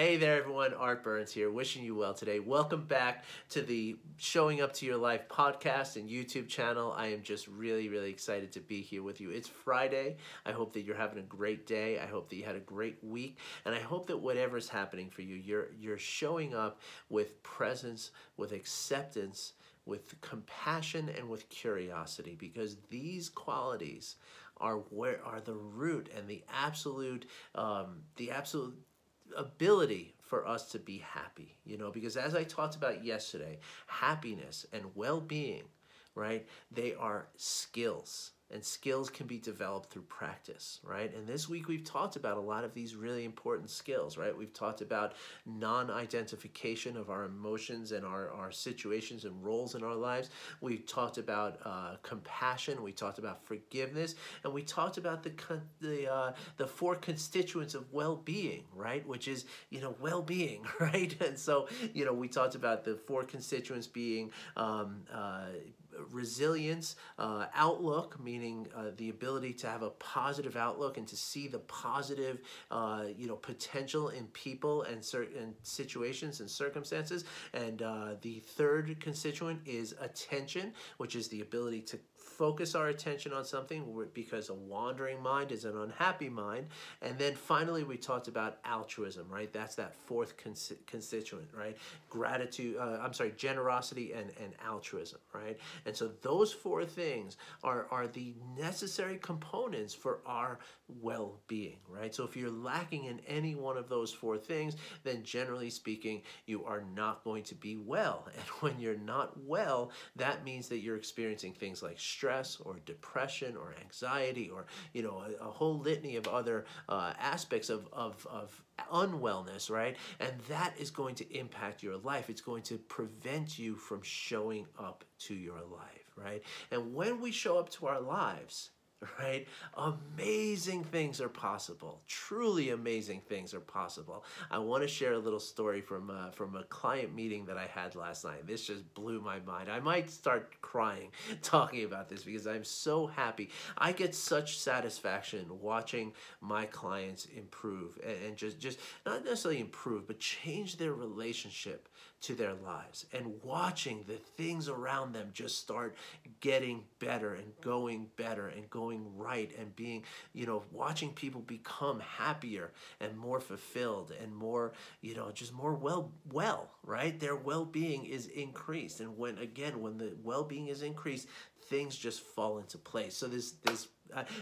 Hey there, everyone. Art Burns here, wishing you well today. Welcome back to the Showing Up to Your Life podcast and YouTube channel. I am just really, really excited to be here with you. It's Friday. I hope that you're having a great day. I hope that you had a great week, and I hope that whatever's happening for you, you're you're showing up with presence, with acceptance, with compassion, and with curiosity, because these qualities are where are the root and the absolute um, the absolute ability for us to be happy you know because as i talked about yesterday happiness and well-being right they are skills and skills can be developed through practice, right? And this week we've talked about a lot of these really important skills, right? We've talked about non identification of our emotions and our, our situations and roles in our lives. We've talked about uh, compassion, we talked about forgiveness, and we talked about the, the, uh, the four constituents of well being, right? Which is, you know, well being, right? And so, you know, we talked about the four constituents being um, uh, resilience, uh, outlook, meaning uh, the ability to have a positive outlook and to see the positive, uh, you know, potential in people and certain situations and circumstances. And uh, the third constituent is attention, which is the ability to focus our attention on something because a wandering mind is an unhappy mind. And then finally, we talked about altruism, right? That's that fourth cons- constituent, right? Gratitude, uh, I'm sorry, generosity and, and altruism, right? And so those four things are, are the necessary components for our well being, right? So if you're lacking in any one of those four things, then generally speaking, you are not going to be well. And when you're not well, that means that you're experiencing things like stress or depression or anxiety or, you know, a, a whole litany of other uh, aspects of, of, of unwellness, right? And that is going to impact your life. It's going to prevent you from showing up to your life, right? And when we show up to our lives, right? Amazing things are possible. Truly amazing things are possible. I want to share a little story from uh, from a client meeting that I had last night. This just blew my mind. I might start crying talking about this because I'm so happy. I get such satisfaction watching my clients improve and, and just just not necessarily improve, but change their relationship to their lives and watching the things around them just start getting better and going better and going right and being, you know, watching people become happier and more fulfilled and more, you know, just more well, well, right? Their well being is increased. And when, again, when the well being is increased, things just fall into place. So this, this,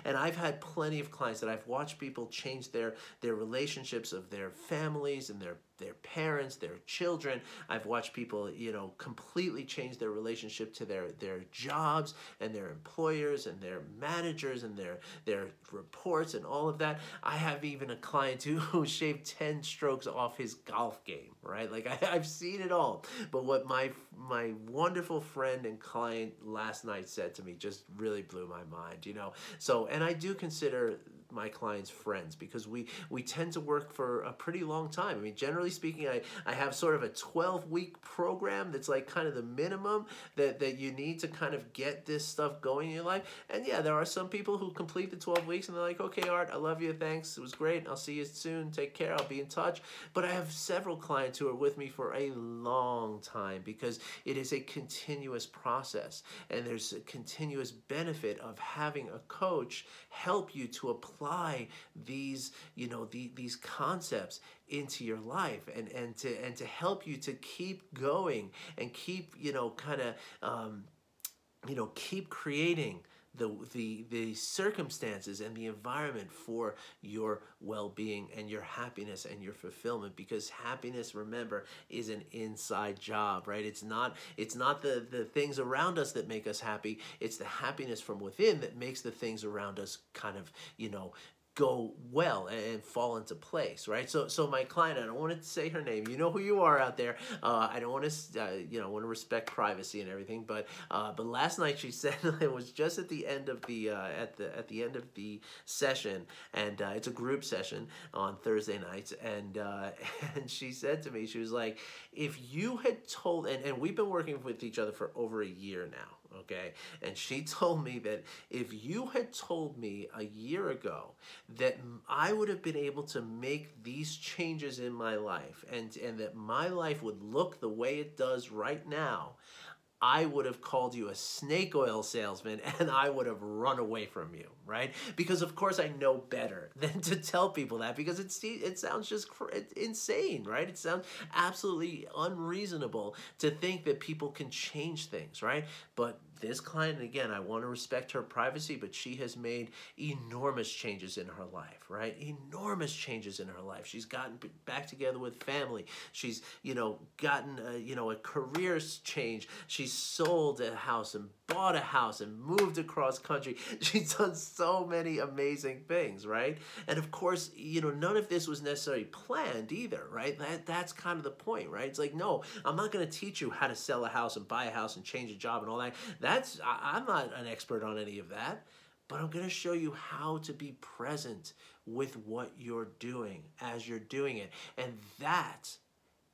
and I've had plenty of clients that I've watched people change their their relationships of their families and their their parents, their children. I've watched people, you know, completely change their relationship to their their jobs and their employers and their managers and their their reports and all of that. I have even a client who, who shaved 10 strokes off his golf game, right? Like I, I've seen it all. But what my my wonderful friend and client last night said to me just really blew my mind, you know. So, and I do consider my clients friends because we we tend to work for a pretty long time. I mean, generally speaking, I, I have sort of a 12 week program that's like kind of the minimum that, that you need to kind of get this stuff going in your life. And yeah, there are some people who complete the 12 weeks and they're like, okay, Art, I love you. Thanks. It was great. I'll see you soon. Take care. I'll be in touch. But I have several clients who are with me for a long time because it is a continuous process and there's a continuous benefit of having a coach help you to apply these you know the, these concepts into your life and and to and to help you to keep going and keep you know kind of um, you know keep creating the, the, the circumstances and the environment for your well-being and your happiness and your fulfillment because happiness remember is an inside job right? It's not it's not the the things around us that make us happy. It's the happiness from within that makes the things around us kind of you know go well and fall into place, right? So, so my client, I don't want to say her name. You know who you are out there. Uh, I don't want to, uh, you know, want to respect privacy and everything. But, uh, but last night she said it was just at the end of the uh, at the at the end of the session, and uh, it's a group session on Thursday nights, and uh, and she said to me, she was like, if you had told, and and we've been working with each other for over a year now okay? And she told me that if you had told me a year ago that I would have been able to make these changes in my life and, and that my life would look the way it does right now, I would have called you a snake oil salesman and I would have run away from you, right? Because of course I know better than to tell people that because it's it sounds just insane, right? It sounds absolutely unreasonable to think that people can change things, right? But this client, again, I want to respect her privacy, but she has made enormous changes in her life, right? Enormous changes in her life. She's gotten back together with family. She's, you know, gotten, a, you know, a career change. She's sold a house and bought a house and moved across country. She's done so many amazing things, right? And of course, you know, none of this was necessarily planned either, right? That that's kind of the point, right? It's like, no, I'm not going to teach you how to sell a house and buy a house and change a job and all that. That's I, I'm not an expert on any of that, but I'm going to show you how to be present with what you're doing as you're doing it. And that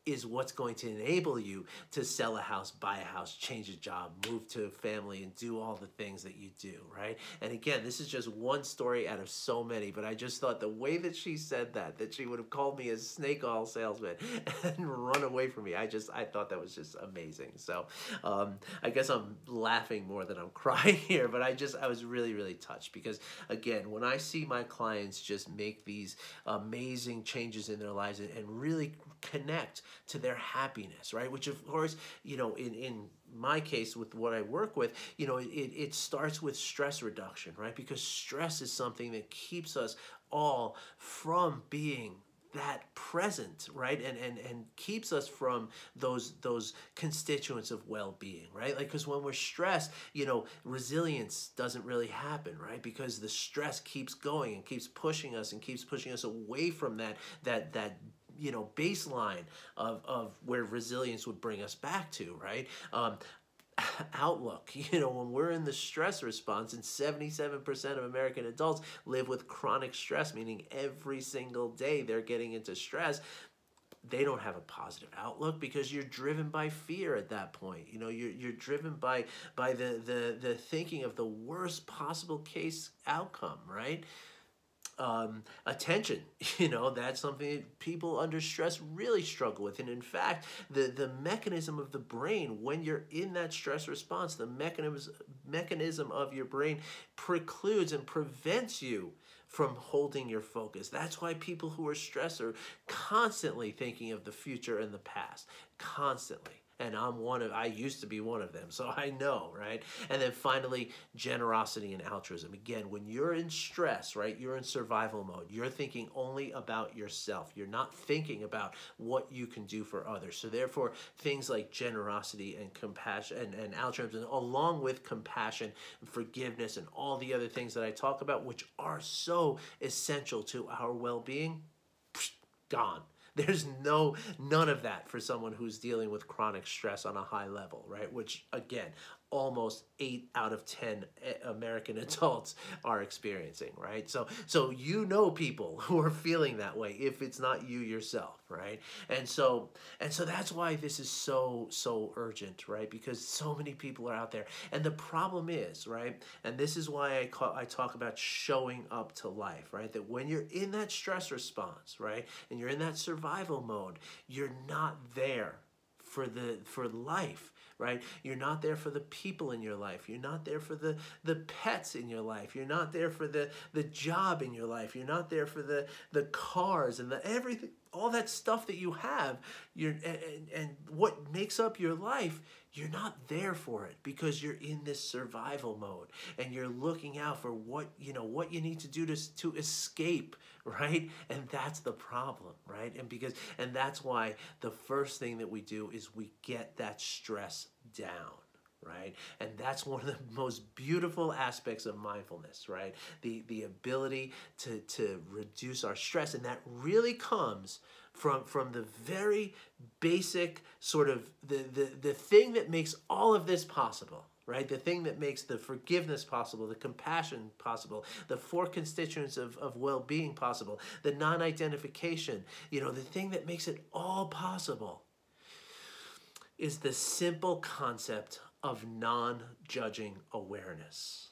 is what's going to enable you to sell a house, buy a house, change a job, move to a family, and do all the things that you do, right? And again, this is just one story out of so many, but I just thought the way that she said that, that she would have called me a snake oil salesman and run away from me, I just, I thought that was just amazing. So um, I guess I'm laughing more than I'm crying here, but I just, I was really, really touched because again, when I see my clients just make these amazing changes in their lives and, and really connect to their happiness, right? Which of course, you know, in, in my case with what I work with, you know, it, it starts with stress reduction, right? Because stress is something that keeps us all from being that present right and and and keeps us from those those constituents of well-being right like because when we're stressed you know resilience doesn't really happen right because the stress keeps going and keeps pushing us and keeps pushing us away from that that that you know baseline of, of where resilience would bring us back to right? Um, outlook you know when we're in the stress response and 77% of american adults live with chronic stress meaning every single day they're getting into stress they don't have a positive outlook because you're driven by fear at that point. You know you're, you're driven by by the, the the thinking of the worst possible case outcome right um, attention. You know, that's something that people under stress really struggle with. And in fact, the, the mechanism of the brain, when you're in that stress response, the mechanism, mechanism of your brain precludes and prevents you from holding your focus. That's why people who are stressed are constantly thinking of the future and the past, constantly and I'm one of I used to be one of them, so I know, right? And then finally, generosity and altruism. Again, when you're in stress, right? You're in survival mode. You're thinking only about yourself. You're not thinking about what you can do for others. So therefore, things like generosity and compassion and, and altruism, along with compassion and forgiveness and all the other things that I talk about, which are so essential to our well-being, gone there's no none of that for someone who's dealing with chronic stress on a high level, right? Which again, almost eight out of 10 eh, American adults are experiencing, right? So, so you know people who are feeling that way if it's not you yourself, right? And so, and so that's why this is so, so urgent, right? Because so many people are out there. And the problem is, right? And this is why I, call, I talk about showing up to life, right? That when you're in that stress response, right? And you're in that survival mode, you're not there for the for life right? You're not there for the people in your life. You're not there for the, the pets in your life. You're not there for the, the job in your life. You're not there for the, the cars and the everything, all that stuff that you have. You're, and, and what makes up your life you're not there for it because you're in this survival mode and you're looking out for what you know what you need to do to, to escape right? And that's the problem right? And because and that's why the first thing that we do is we get that stress down right? And that's one of the most beautiful aspects of mindfulness right? The the ability to to reduce our stress and that really comes from from the very basic sort of the the, the thing that makes all of this possible right? The thing that makes the forgiveness possible, the compassion possible, the four constituents of, of well-being possible, the non-identification, you know, the thing that makes it all possible is the simple concept of non judging awareness.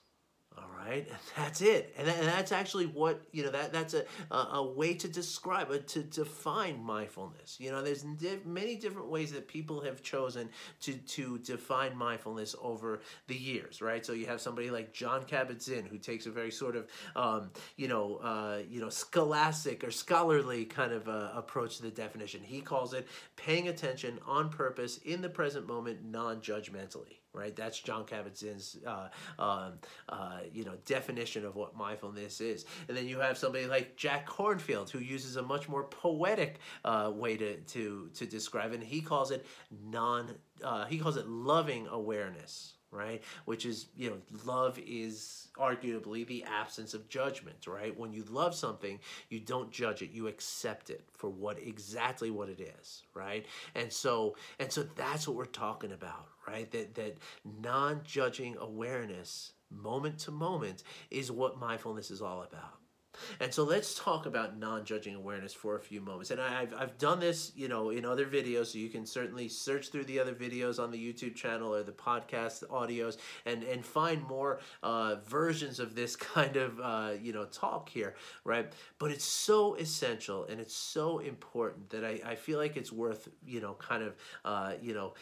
All right, that's it, and, that, and that's actually what you know. That that's a a, a way to describe it to define mindfulness. You know, there's di- many different ways that people have chosen to to define mindfulness over the years, right? So you have somebody like Jon Kabat-Zinn who takes a very sort of um, you know uh, you know scholastic or scholarly kind of uh, approach to the definition. He calls it paying attention on purpose in the present moment, non-judgmentally right? That's Jon Kabat-Zinn's, uh, um, uh, you know, definition of what mindfulness is. And then you have somebody like Jack Kornfield who uses a much more poetic uh, way to, to, to describe it. And he calls it non, uh, he calls it loving awareness, right? Which is, you know, love is arguably the absence of judgment, right? When you love something, you don't judge it, you accept it for what exactly what it is, right? And so and so that's what we're talking about, right? That that non-judging awareness moment to moment is what mindfulness is all about. And so let's talk about non-judging awareness for a few moments. And I've, I've done this, you know, in other videos, so you can certainly search through the other videos on the YouTube channel or the podcast audios and, and find more uh, versions of this kind of, uh, you know, talk here, right? But it's so essential and it's so important that I, I feel like it's worth, you know, kind of, uh, you know,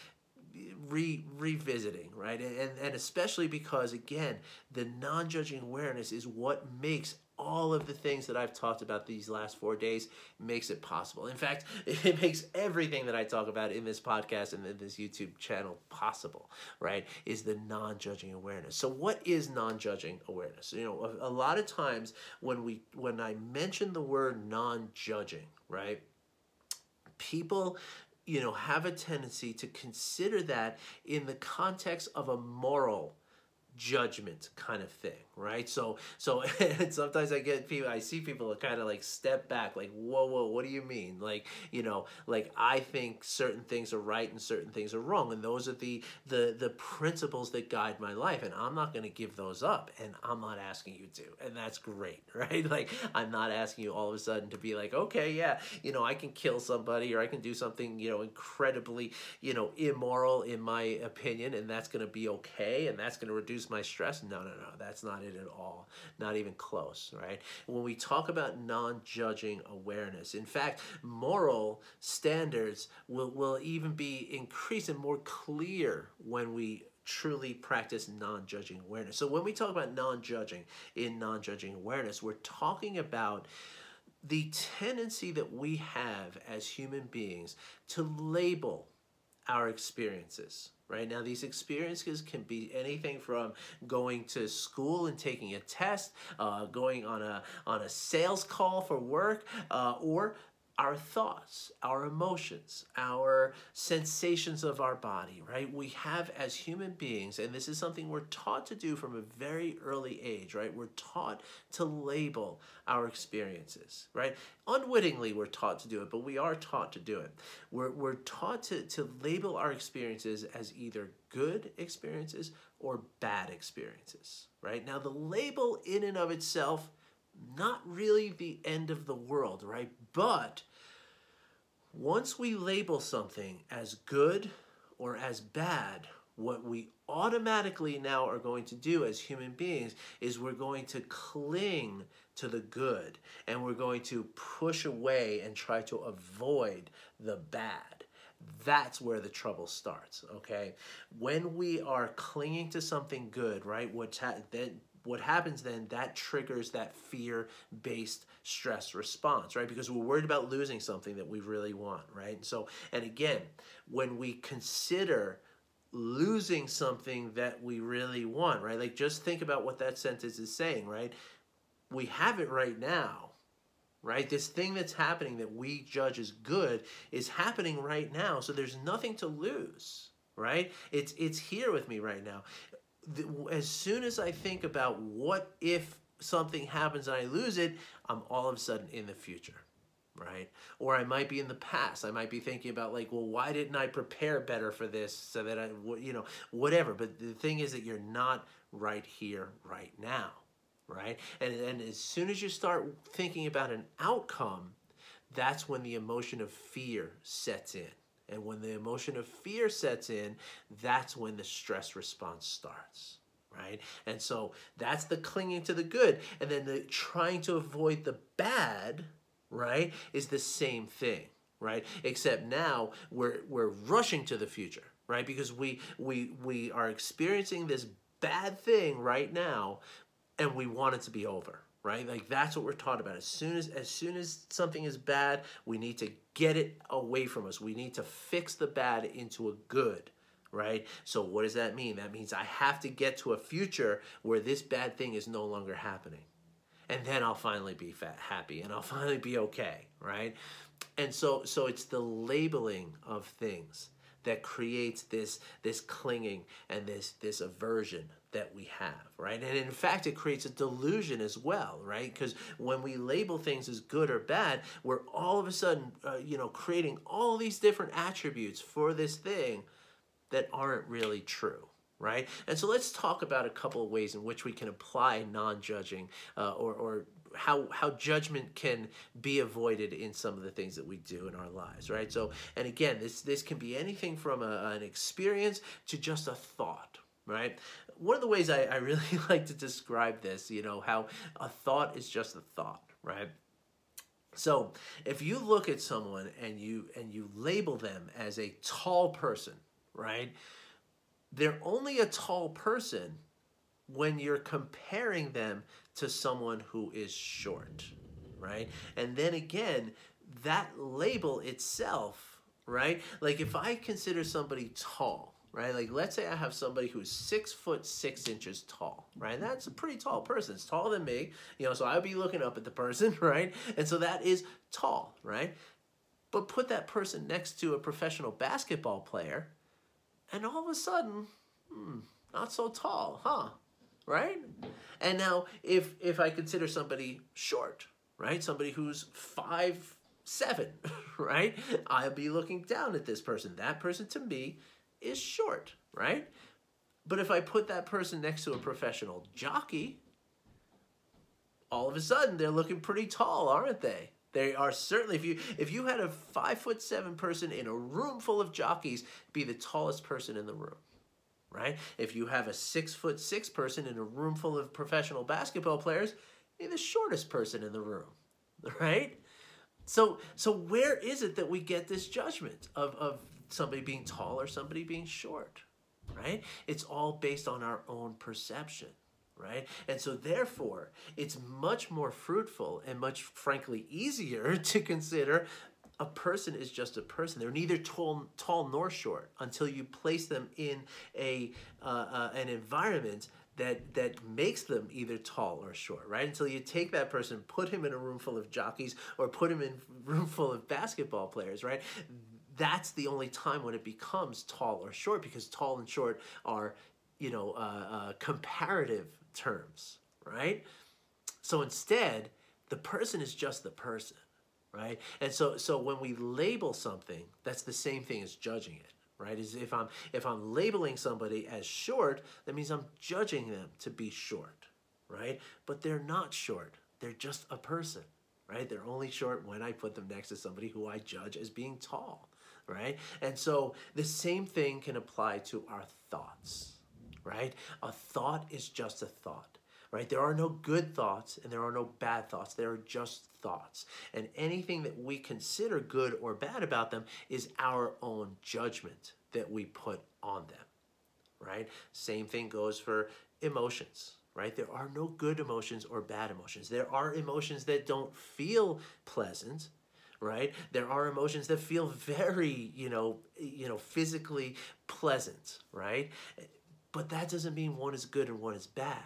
re revisiting right and and especially because again the non-judging awareness is what makes all of the things that I've talked about these last four days makes it possible. In fact, it makes everything that I talk about in this podcast and in this YouTube channel possible, right? Is the non judging awareness. So, what is non judging awareness? You know, a, a, lot of times when we when I mention the word non judging, right? People you know have a tendency to consider that in the context of a moral judgment kind of thing right? So so sometimes i get people i see people kind of like step back like whoa whoa what do you mean? Like you know like i think certain things are right and certain things are wrong and those are the the the principles that guide my life and i'm not going to give those up and i'm not asking you to. And that's great right? Like i'm not asking you all of a sudden to be like okay yeah you know i can kill somebody or i can do something you know incredibly you know immoral in my opinion and that's going to be okay and that's going to reduce my stress? No, no, no. That's not it at all. Not even close, right? When we talk about non judging awareness, in fact, moral standards will, will even be increased and more clear when we truly practice non judging awareness. So, when we talk about non judging in non judging awareness, we're talking about the tendency that we have as human beings to label our experiences right? Now these experiences can be anything from going to school and taking a test uh, going on a on a sales call for work uh, or our thoughts, our emotions, our sensations of our body, right? We have as human beings, and this is something we're taught to do from a very early age, right? We're taught to label our experiences, right? Unwittingly, we're taught to do it, but we are taught to do it. We're, we're taught to, to label our experiences as either good experiences or bad experiences, right? Now, the label in and of itself, not really the end of the world, right? But once we label something as good or as bad, what we automatically now are going to do as human beings is we're going to cling to the good and we're going to push away and try to avoid the bad. That's where the trouble starts, okay? When we are clinging to something good, right? What's ha- what happens then that triggers that fear-based stress response right? Because we're worried about losing something that we really want right? And so and again when we consider losing something that we really want right? Like just think about what that sentence is saying right? We have it right now right? This thing that's happening that we judge as good is happening right now so there's nothing to lose right? It's it's here with me right now as soon as I think about what if something happens and I lose it, I'm all of a sudden in the future, right? Or I might be in the past. I might be thinking about like, well, why didn't I prepare better for this so that I, you know, whatever. But the thing is that you're not right here, right now, right? And, and as soon as you start thinking about an outcome, that's when the emotion of fear sets in And when the emotion of fear sets in, that's when the stress response starts, right? And so that's the clinging to the good. And then the trying to avoid the bad, right, is the same thing, right? Except now we're we're rushing to the future, right? Because we we we are experiencing this bad thing right now and we want it to be over right? Like that's what we're taught about. As soon as as soon as something is bad we need to get it away from us. We need to fix the bad into a good right? So what does that mean? That means i have to get to a future where this bad thing is no longer happening. And then i'll finally be fat, happy and i'll finally be okay right? And so so it's the labeling of things that creates this this clinging and this this aversion that we have right? And in fact it creates a delusion as well right? Because when we label things as good or bad we're all of a sudden uh, you know creating all these different attributes for this thing that aren't really true right? And so let's talk about a couple of ways in which we can apply non-judging uh, or, or how how judgment can be avoided in some of the things that we do in our lives right? So and again this this can be anything from a, an experience to just a thought right one of the ways I, I really like to describe this you know how a thought is just a thought right so if you look at someone and you and you label them as a tall person right they're only a tall person when you're comparing them to someone who is short, right? And then again, that label itself, right? Like if I consider somebody tall, right? Like let's say I have somebody who's six foot six inches tall, right? That's a pretty tall person. It's taller than me, you know, so I'd be looking up at the person, right? And so that is tall, right? But put that person next to a professional basketball player, and all of a sudden, hmm, not so tall, huh? right? And now if if I consider somebody short, right? Somebody who's five seven, right? I'll be looking down at this person. That person to me is short, right? But if I put that person next to a professional jockey, all of a sudden they're looking pretty tall, aren't they? They are certainly if you if you had a five foot seven person in a room full of jockeys, be the tallest person in the room right? If you have a six foot six person in a room full of professional basketball players, you're the shortest person in the room, right? So, so where is it that we get this judgment of, of somebody being tall or somebody being short, right? It's all based on our own perception right? And so therefore, it's much more fruitful and much frankly easier to consider a person is just a person. They're neither tall, tall nor short until you place them in a uh, uh, an environment that that makes them either tall or short, right? Until you take that person, put him in a room full of jockeys, or put him in a room full of basketball players, right? That's the only time when it becomes tall or short, because tall and short are, you know, uh, uh comparative terms, right? So instead, the person is just the person right? And so so when we label something, that's the same thing as judging it, right? Is if I'm if I'm labeling somebody as short, that means I'm judging them to be short, right? But they're not short. They're just a person, right? They're only short when I put them next to somebody who I judge as being tall, right? And so the same thing can apply to our thoughts, right? A thought is just a thought right? There are no good thoughts and there are no bad thoughts. There are just thoughts. And anything that we consider good or bad about them is our own judgment that we put on them, right? Same thing goes for emotions, right? There are no good emotions or bad emotions. There are emotions that don't feel pleasant, right? There are emotions that feel very, you know, you know, physically pleasant, right? But that doesn't mean one is good and one is bad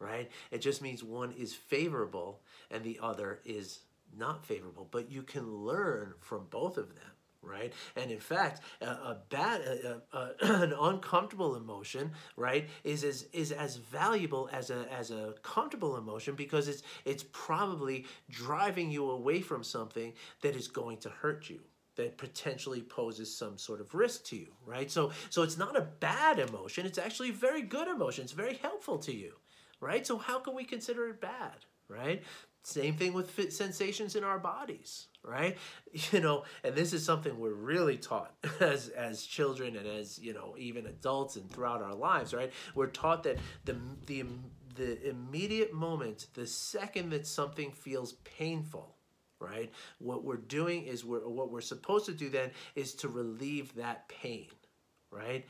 right? It just means one is favorable and the other is not favorable. But you can learn from both of them right and in fact a, a bad a, a, an uncomfortable emotion right is as is as valuable as a as a comfortable emotion because it's it's probably driving you away from something that is going to hurt you that potentially poses some sort of risk to you right so so it's not a bad emotion it's actually a very good emotion it's very helpful to you right? So how can we consider it bad, right? Same thing with fit sensations in our bodies, right? You know, and this is something we're really taught as as children and as you know even adults and throughout our lives, right? We're taught that the the the immediate moment, the second that something feels painful, right? What we're doing is we're what we're supposed to do then is to relieve that pain, right?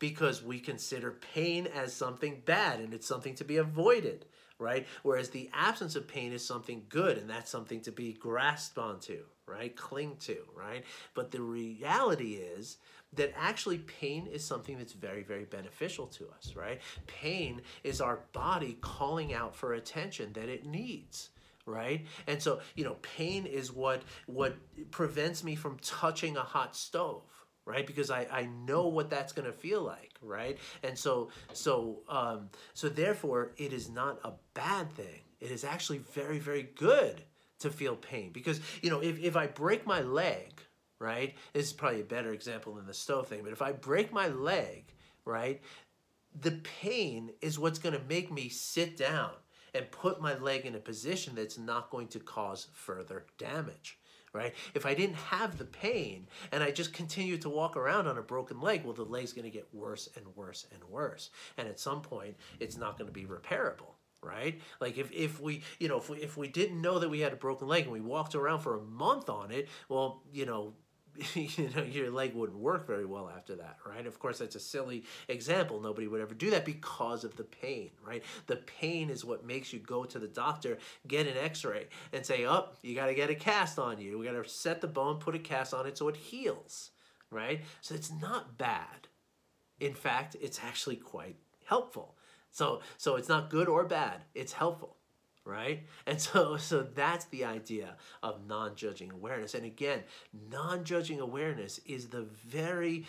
Because we consider pain as something bad and it's something to be avoided right? Whereas the absence of pain is something good and that's something to be grasped onto, right? Cling to, right? But the reality is that actually pain is something that's very, very beneficial to us, right? Pain is our body calling out for attention that it needs right and so you know pain is what what prevents me from touching a hot stove right? Because i i know what that's going to feel like right? And so so um so therefore it is not a bad thing. It is actually very very good to feel pain because you know if, if i break my leg right this is probably a better example than the stove thing but if i break my leg right the pain is what's going to make me sit down and put my leg in a position that's not going to cause further damage right? If I didn't have the pain and I just continued to walk around on a broken leg, well, the leg's going to get worse and worse and worse. And at some point, it's not going to be repairable right like if, if we you know if we, if we didn't know that we had a broken leg and we walked around for a month on it well you know you know your leg wouldn't work very well after that right? Of course that's a silly example. Nobody would ever do that because of the pain right? The pain is what makes you go to the doctor get an x-ray and say oh you got to get a cast on you. We got to set the bone put a cast on it so it heals right? So it's not bad. In fact it's actually quite helpful. So so it's not good or bad. It's helpful right? And so so that's the idea of non-judging awareness. And again non-judging awareness is the very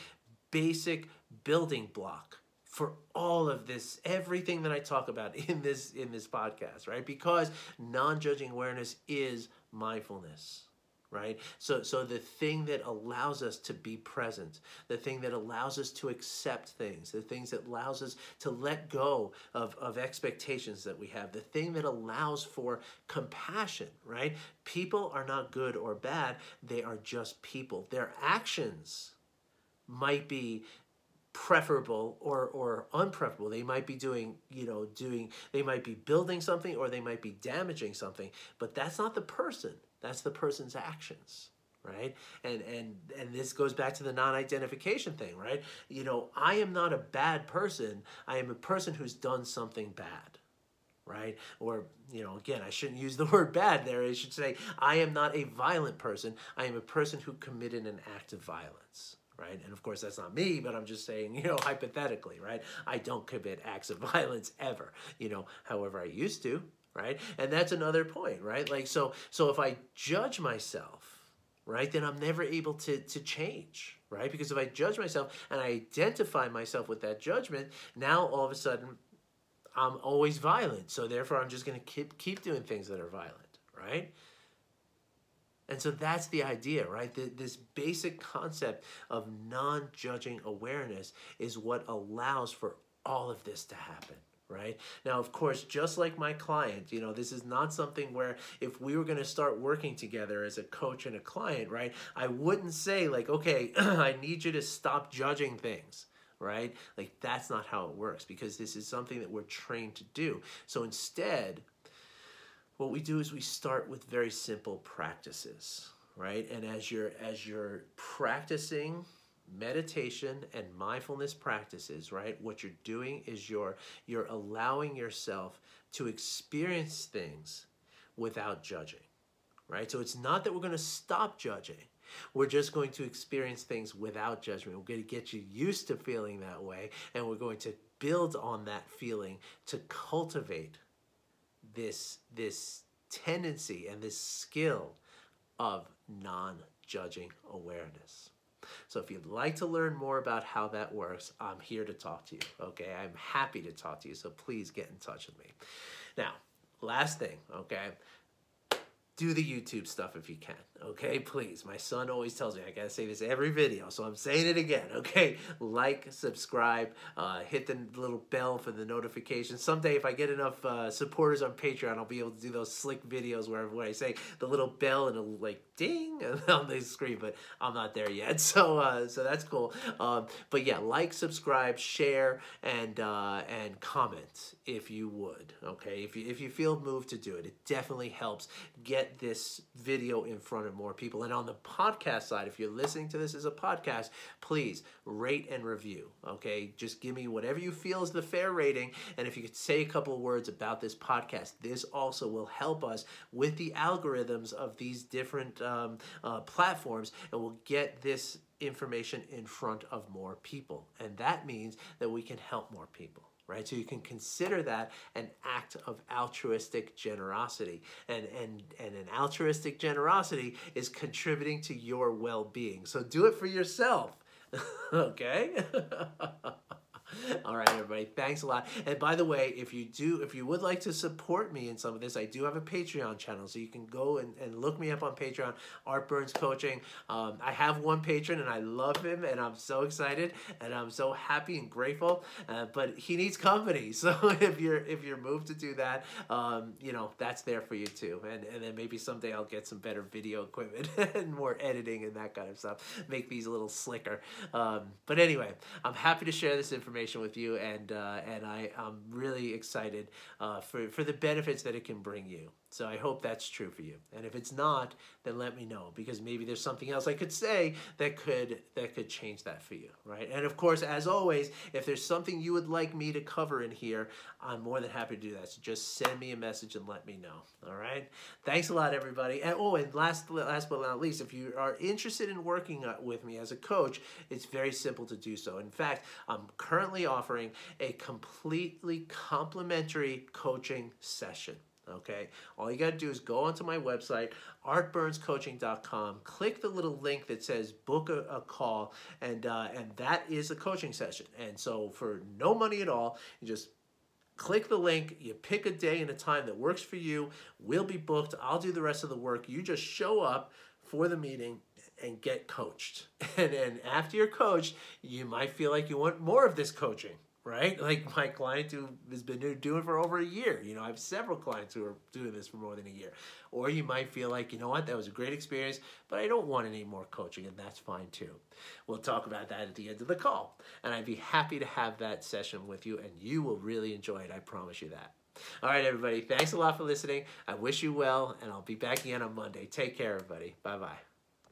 basic building block for all of this everything that i talk about in this in this podcast right? Because non-judging awareness is mindfulness right? So so the thing that allows us to be present the thing that allows us to accept things the things that allows us to let go of, of expectations that we have the thing that allows for compassion right? People are not good or bad they are just people. Their actions might be preferable or or unpreferable. They might be doing you know doing they might be building something or they might be damaging something but that's not the person. That's the person's actions right? And and and this goes back to the non-identification thing right? You know i am not a bad person. I am a person who's done something bad right? Or you know again i shouldn't use the word bad there. I should say i am not a violent person. I am a person who committed an act of violence right? And of course that's not me but i'm just saying you know hypothetically right? I don't commit acts of violence ever you know however i used to right? And that's another point right? Like so so if i judge myself right then i'm never able to to change right? Because if i judge myself and i identify myself with that judgment now all of a sudden i'm always violent. So therefore i'm just going to keep keep doing things that are violent right and so that's the idea, right? This basic concept of non judging awareness is what allows for all of this to happen right? Now, of course, just like my client, you know, this is not something where if we were going to start working together as a coach and a client, right, I wouldn't say, like, okay, I need you to stop judging things. Right? Like, that's not how it works because this is something that we're trained to do. So instead, what we do is we start with very simple practices, right? And as you're as you're practicing meditation and mindfulness practices, right? What you're doing is you're you're allowing yourself to experience things without judging. Right? So it's not that we're going to stop judging. We're just going to experience things without judgment. We're going to get you used to feeling that way, and we're going to build on that feeling to cultivate this this tendency and this skill of non-judging awareness. So if you'd like to learn more about how that works, I'm here to talk to you. Okay, I'm happy to talk to you. So please get in touch with me. Now, last thing, okay, do the YouTube stuff if you can. Okay, please. My son always tells me I gotta say this every video, so I'm saying it again. Okay, like, subscribe, uh, hit the little bell for the notifications. Someday, if I get enough uh, supporters on Patreon, I'll be able to do those slick videos where, where I say the little bell and it'll like ding on the screen. But I'm not there yet, so uh, so that's cool. Um, but yeah, like, subscribe, share, and uh, and comment if you would. Okay, if you if you feel moved to do it, it definitely helps get this video in front of more people. And on the podcast side, if you're listening to this as a podcast, please rate and review. Okay, just give me whatever you feel is the fair rating, and if you could say a couple words about this podcast, this also will help us with the algorithms of these different um, uh, platforms, and we'll get this information in front of more people. And that means that we can help more people right? So you can consider that an act of altruistic generosity. And, and, and an altruistic generosity is contributing to your well being. So do it for yourself, okay? All right, everybody. Thanks a lot. And by the way, if you do, if you would like to support me in some of this, I do have a Patreon channel, so you can go and, and look me up on Patreon. Art Burns Coaching. Um, I have one patron, and I love him, and I'm so excited, and I'm so happy and grateful. Uh, but he needs company, so if you're if you're moved to do that, um, you know that's there for you too. And and then maybe someday I'll get some better video equipment and more editing and that kind of stuff. Make these a little slicker. Um, but anyway, I'm happy to share this information information with you, and uh, and I am really excited uh, for for the benefits that it can bring you. So I hope that's true for you. And if it's not, then let me know because maybe there's something else I could say that could that could change that for you, right? And of course, as always, if there's something you would like me to cover in here, I'm more than happy to do that. So just send me a message and let me know. All right? Thanks a lot, everybody. And oh, and last last but not least, if you are interested in working uh, with me as a coach, it's very simple to do so. In fact, I'm currently offering a completely complimentary coaching session okay? All you got to do is go onto my website, artburnscoaching.com, click the little link that says book a, a call, and, uh, and that is a coaching session. And so for no money at all, you just click the link, you pick a day and a time that works for you, we'll be booked, I'll do the rest of the work. You just show up for the meeting and get coached. And, and after you're coached, you might feel like you want more of this coaching right? Like my client who has been doing it for over a year. You know, I have several clients who are doing this for more than a year. Or you might feel like, you know what, that was a great experience, but I don't want any more coaching, and that's fine too. We'll talk about that at the end of the call. And I'd be happy to have that session with you, and you will really enjoy it. I promise you that. All right, everybody. Thanks a lot for listening. I wish you well, and I'll be back again on Monday. Take care, everybody. Bye bye.